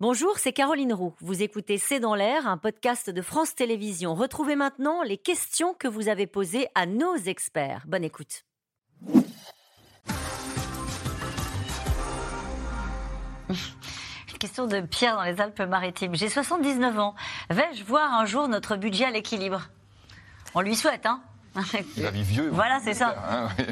Bonjour, c'est Caroline Roux. Vous écoutez C'est dans l'air, un podcast de France Télévisions. Retrouvez maintenant les questions que vous avez posées à nos experts. Bonne écoute. Question de Pierre dans les Alpes-Maritimes. J'ai 79 ans. Vais-je voir un jour notre budget à l'équilibre? On lui souhaite, hein? Il vivre vieux. Voilà, c'est ça. Hein, oui.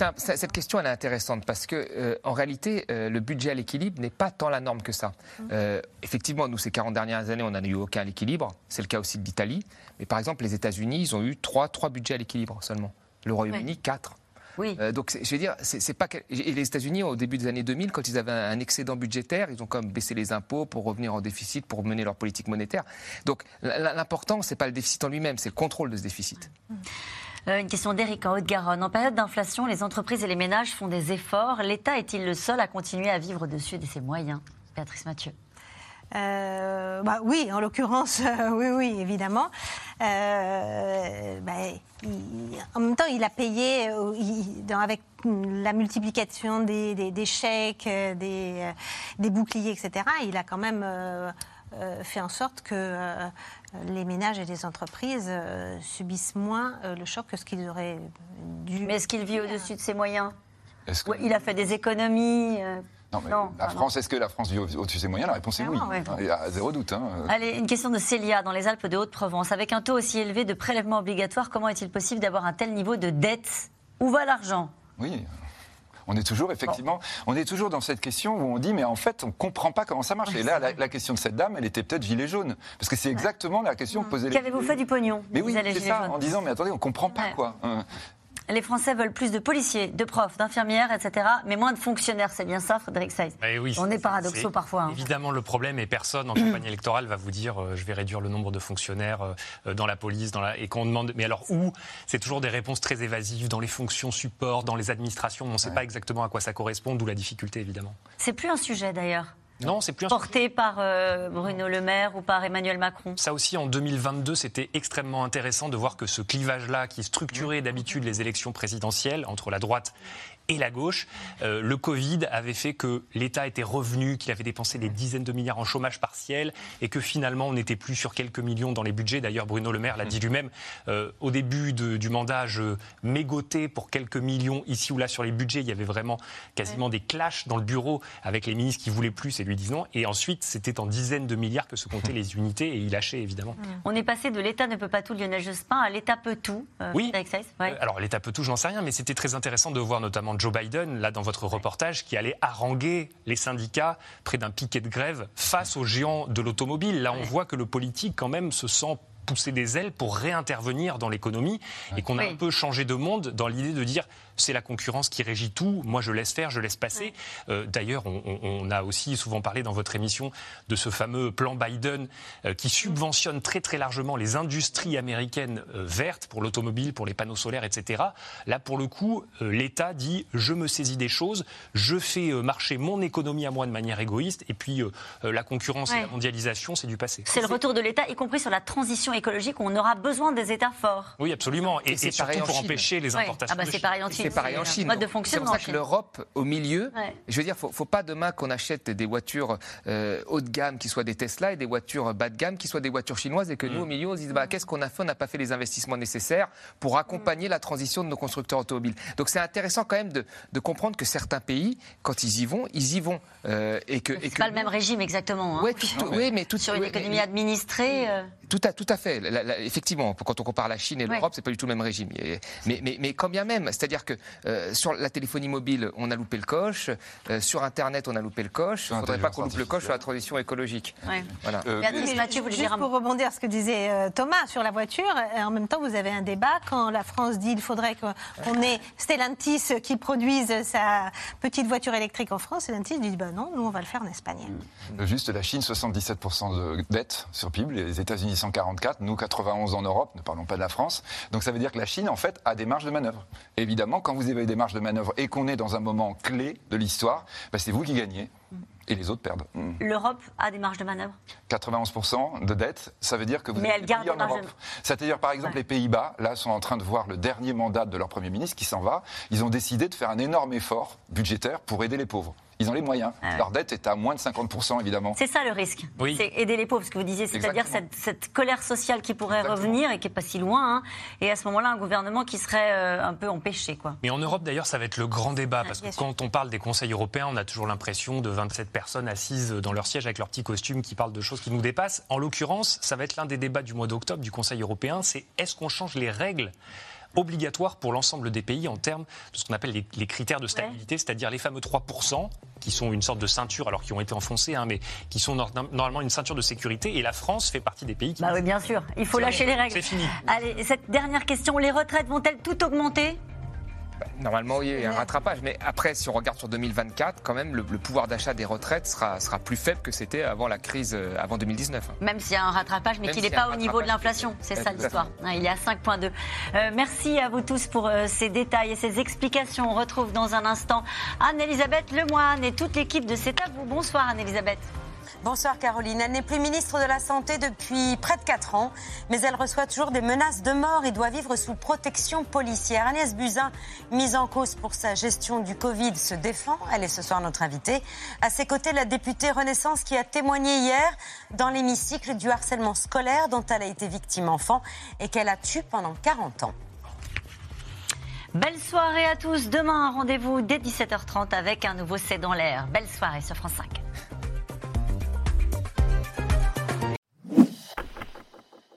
Ça, cette question elle est intéressante parce que euh, en réalité euh, le budget à l'équilibre n'est pas tant la norme que ça. Euh, effectivement, nous ces 40 dernières années, on n'en a eu aucun à l'équilibre. C'est le cas aussi de l'Italie. Mais par exemple, les États-Unis, ils ont eu trois, trois budgets à l'équilibre seulement. Le Royaume-Uni, quatre. Oui. Euh, donc, je veux dire, c'est pas. Et les États-Unis, au début des années 2000, quand ils avaient un un excédent budgétaire, ils ont quand même baissé les impôts pour revenir en déficit, pour mener leur politique monétaire. Donc, l'important, c'est pas le déficit en lui-même, c'est le contrôle de ce déficit. Euh, une question d'Éric en Haute-Garonne. En période d'inflation, les entreprises et les ménages font des efforts. L'État est-il le seul à continuer à vivre dessus de ses moyens? Béatrice Mathieu. Euh, bah oui, en l'occurrence, euh, oui, oui, évidemment. Euh, bah, en même temps, il a payé euh, avec la multiplication des, chèques, euh, des, euh, boucliers, etc. Il a quand même euh, euh, fait en sorte que euh, les ménages et les entreprises euh, subissent moins euh, le choc que ce qu'ils auraient dû. Mais est-ce qu'il vit au-dessus de ses moyens Est-ce que- Ouais, Il a fait des économies. euh, Non, mais Non, la. France, est-ce que la France vit au- au-dessus de ses moyens? La réponse est oui. Clairement, ouais. Il y a zéro doute. hein. Allez, une question de Célia dans les Alpes de Haute-Provence. Avec un taux aussi élevé de prélèvements obligatoires, comment est-il possible d'avoir un tel niveau de dette? Où va l'argent? Oui. On est toujours, effectivement, on est toujours dans cette question où on dit, mais en fait, on ne comprend pas comment ça marche. Et là, la, la question de cette dame, elle était peut-être gilet jaune. Parce que c'est exactement la question que posait les Qu'avez-vous fait du pognon Mais oui, c'est ça, en disant, mais attendez, on ne comprend pas quoi. Les Français veulent plus de policiers, de profs, d'infirmières, etc., mais moins de fonctionnaires. C'est bien ça, Frédéric Seyss Eh oui, On est paradoxaux parfois. hein. Évidemment, le problème est personne en campagne électorale va vous dire euh, je vais réduire le nombre de fonctionnaires euh, dans la police, dans la... et qu'on demande mais alors où? C'est toujours des réponses très évasives dans les fonctions support, dans les administrations. On ne sait pas exactement à quoi ça correspond, d'où la difficulté évidemment. C'est plus un sujet d'ailleurs, Non, c'est plus un porté par euh, Bruno Le Maire ou par Emmanuel Macron. Ça aussi, en 2022, c'était extrêmement intéressant de voir que ce clivage-là, qui structurait d'habitude les élections présidentielles entre la droite et la gauche, euh, le Covid avait fait que l'État était revenu, qu'il avait dépensé des dizaines de milliards en chômage partiel et que finalement on n'était plus sur quelques millions dans les budgets. D'ailleurs, Bruno Le Maire l'a dit lui-même. euh, au début de- du mandat, je mégotais pour quelques millions ici ou là sur les budgets. Il y avait vraiment quasiment des clashs dans le bureau avec les ministres qui voulaient plus et lui disent non. Et ensuite, c'était en dizaines de milliards que se comptaient les unités et il lâchait évidemment. On est passé de l'État ne peut pas tout, Lionel Jospin, à l'État peut tout. euh, Oui. Ouais. Alors l'État peut tout, j'en sais rien, mais c'était très intéressant de voir notamment Joe Biden, là dans votre reportage, qui allait haranguer les syndicats près d'un piquet de grève face aux géants de l'automobile. Là, on voit que le politique, quand même, se sent pousser des ailes pour réintervenir dans l'économie et qu'on a Oui. un peu changé de monde dans l'idée de dire c'est la concurrence qui régit tout, moi je laisse faire, je laisse passer. Euh, D'ailleurs, on, a aussi souvent parlé dans votre émission de ce fameux plan Biden euh, qui subventionne très très largement les industries américaines euh, vertes pour l'automobile, pour les panneaux solaires, etc. Là, pour le coup, euh, l'État dit je me saisis des choses, je fais euh, marcher mon économie à moi de manière égoïste, et puis euh, euh, la concurrence et la mondialisation, c'est du passé. C'est le retour de l'État, y compris sur la transition écologique, on aura besoin des États forts. Oui, absolument. Et, Et c'est et surtout pareil en pour Chine. empêcher les importations. Ah bah de c'est pareil en Chine. C'est pareil en Chine. Mode de fonctionnement. C'est pour ça que l'Europe, au milieu, Ouais. je veux dire, faut, faut pas demain qu'on achète des voitures euh, haut de gamme qui soient des Tesla et des voitures bas de gamme qui soient des voitures chinoises et que nous, au milieu, on se dise, bah, qu'est-ce qu'on a fait? On n'a pas fait les investissements nécessaires pour accompagner la transition de nos constructeurs automobiles. Donc c'est intéressant quand même de, de comprendre que certains pays, quand ils y vont, ils y vont. euh, et que, et C'est que pas le même régime exactement. hein. Ouais, tout- tout- oui, mais tout, Sur une ouais, économie mais- administrée. euh, tout à, tout à fait. La- la- effectivement, quand on compare la Chine et Ouais. l'Europe, c'est pas du tout le même régime. Mais, mais, mais quand bien même, c'est-à-dire que euh, sur la téléphonie mobile, on a loupé le coche. euh, sur Internet, on a loupé le coche. Il ne faudrait pas qu'on loupe le coche sur la transition écolique. ouais. Voilà. Euh, Béatrice Mathieu voulait juste dire pour rebondir à ce que disait euh, Thomas sur la voiture, et en même temps, vous avez un débat quand la France dit qu'il faudrait qu'on ait Stellantis qui produise sa petite voiture électrique en France. Stellantis dit bah non, nous on va le faire en Espagne. Euh, Juste la Chine, 77% de dette sur PIB, les États-Unis 144, nous 91 en Europe, ne parlons pas de la France. Donc ça veut dire que la Chine, en fait, a des marges de manœuvre. Évidemment, quand vous avez des marges de manœuvre et qu'on est dans un moment clé de l'histoire, bah, c'est vous qui gagnez et les autres perdent. L'Europe a des marges de manœuvre? 91% de dette, ça veut dire que vous Mais êtes elle garde en Europe. de- C'est-à-dire, par exemple, Ouais. les Pays-Bas, là, sont en train de voir le dernier mandat de leur Premier ministre qui s'en va. Ils ont décidé de faire un énorme effort budgétaire pour aider les pauvres. Ils ont les moyens. Ah ouais. Leur dette est à moins de 50%, évidemment. C'est ça le risque. Oui. C'est aider les pauvres, ce que vous disiez, c'est-à-dire cette, colère sociale qui pourrait Exactement. revenir et qui n'est pas si loin. hein. et à ce moment-là, un gouvernement qui serait euh, un peu empêché. Quoi. Mais en Europe, d'ailleurs, ça va être le grand débat, parce que sûr. quand on parle des conseils européens, on a toujours l'impression de 27 personnes assises dans leur siège avec leurs petits costumes qui parlent de choses qui nous dépassent. En l'occurrence, ça va être l'un des débats du mois d'octobre du Conseil européen, c'est est-ce qu'on change les règles obligatoires pour l'ensemble des pays en termes de ce qu'on appelle les, les critères de stabilité, c'est-à-dire les fameux 3%, qui sont une sorte de ceinture, alors qui ont été enfoncés, hein, mais qui sont nor- normalement une ceinture de sécurité, et la France fait partie des pays qui... Bah oui, bien sûr. Il faut lâcher les règles. c'est fini. Allez, cette dernière question les retraites vont-elles tout augmenter? Normalement, oui, il y a un rattrapage. Mais après, si on regarde sur 2024, quand même, le, le pouvoir d'achat des retraites sera, sera plus faible que c'était avant la crise, euh, avant 2019. hein. Même s'il y a un rattrapage, mais qu'il n'est pas au niveau de l'inflation. C'est ça l'histoire. Il est à 5,2. Euh, merci à vous tous pour euh, ces détails et ces explications. On retrouve dans un instant Anne-Elisabeth Lemoine et toute l'équipe de C'est à vous. Bonsoir Anne-Elisabeth. Bonsoir Caroline. Elle n'est plus ministre de la Santé depuis près de 4 ans, mais elle reçoit toujours des menaces de mort et doit vivre sous protection policière. Agnès Buzyn, mise en cause pour sa gestion du Covid, se défend. Elle est ce soir notre invitée. À ses côtés, la députée Renaissance qui a témoigné hier dans l'hémicycle du harcèlement scolaire dont elle a été victime enfant et qu'elle a tué pendant 40 ans. Belle soirée à tous. Demain, rendez-vous dès 17h30 avec un nouveau C'est dans l'air. Belle soirée sur France 5.